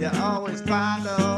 you always follow.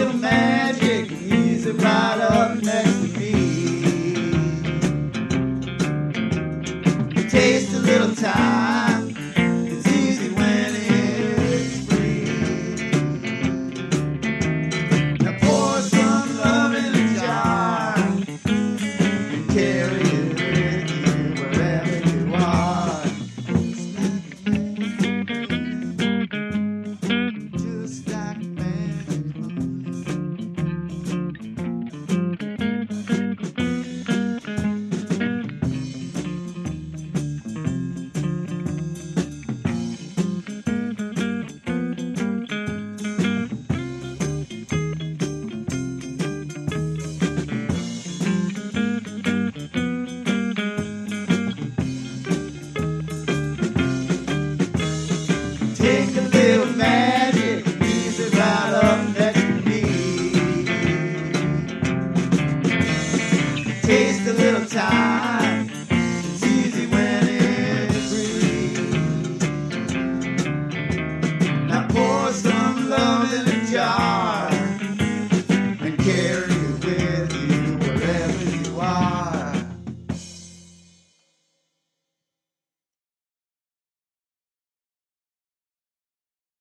Just a little time.